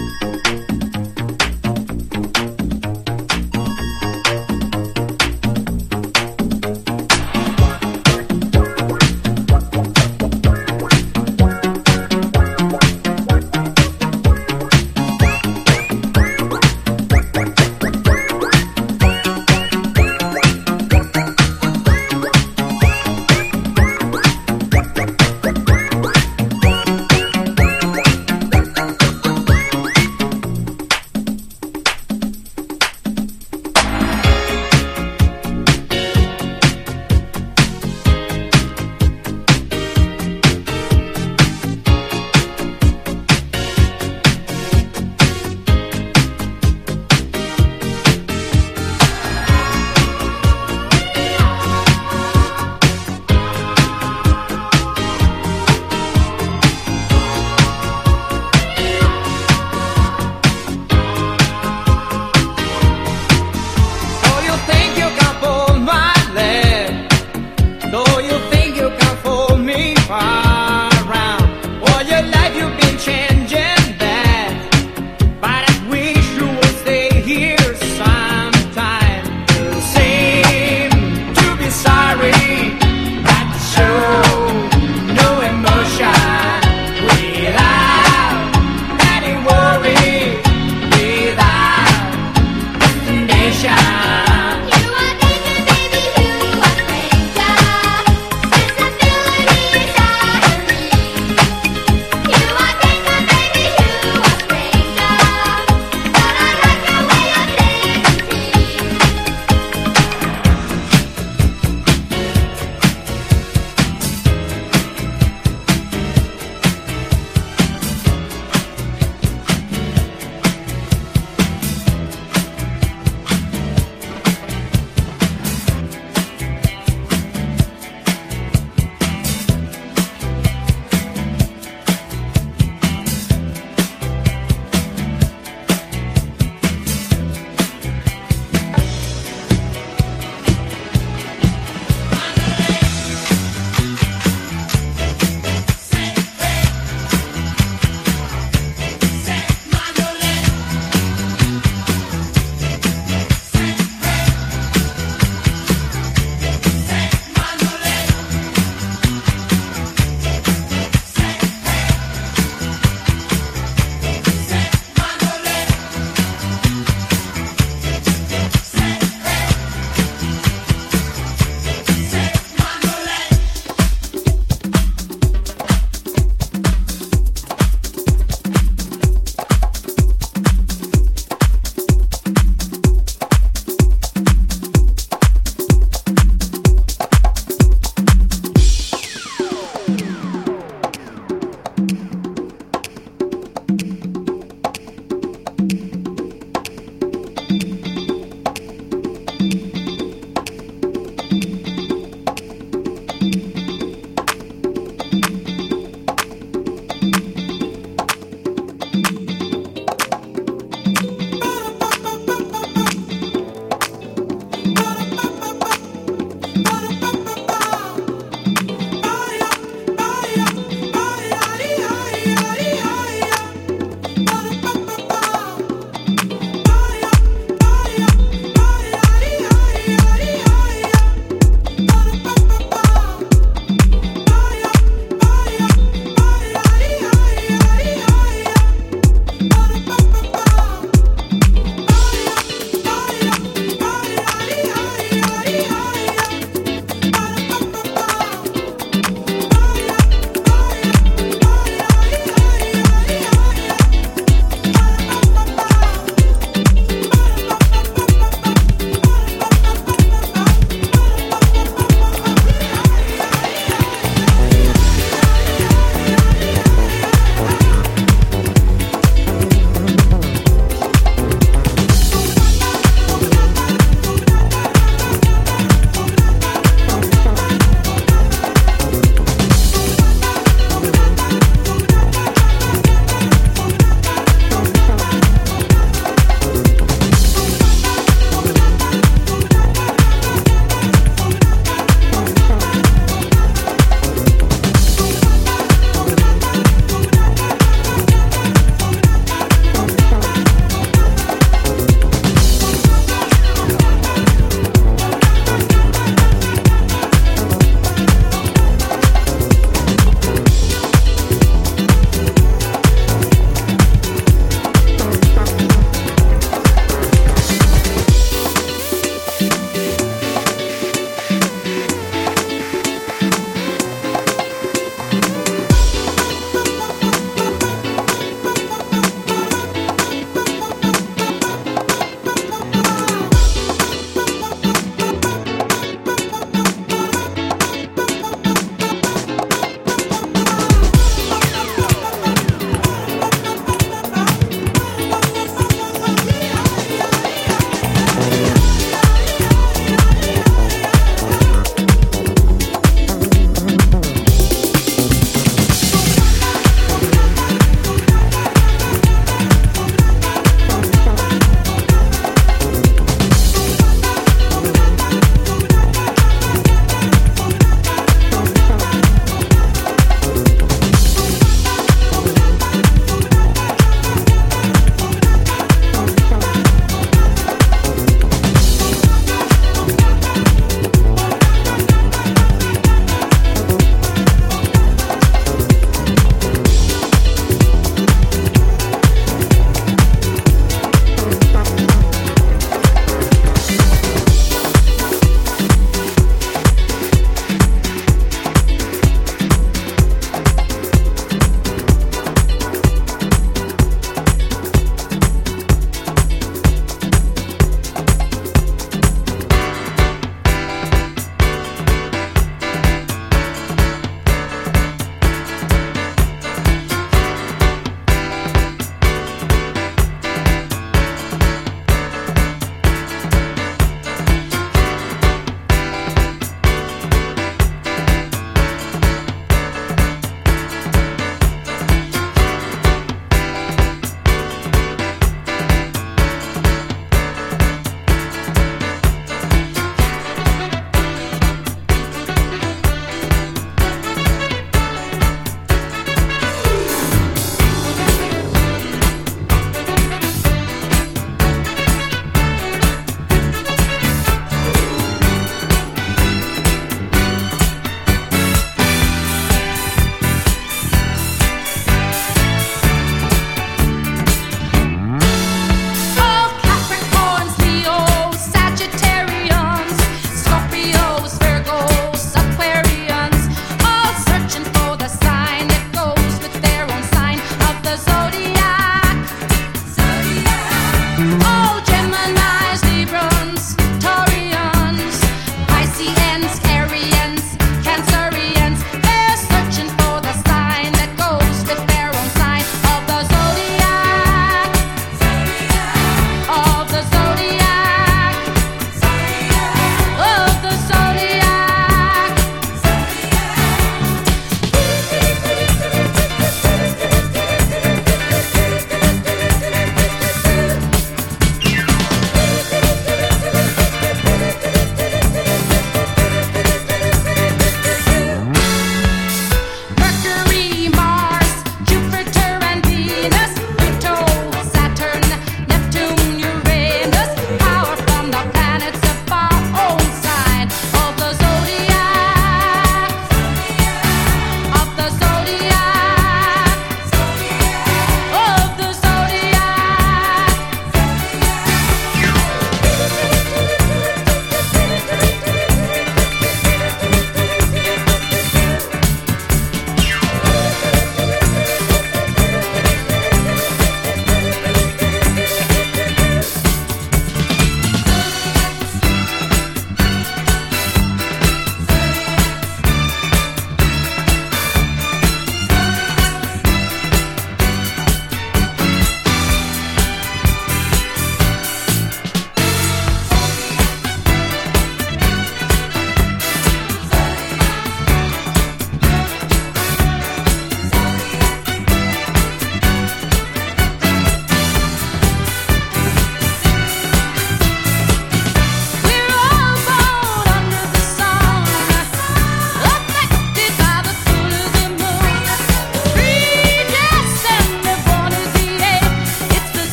Música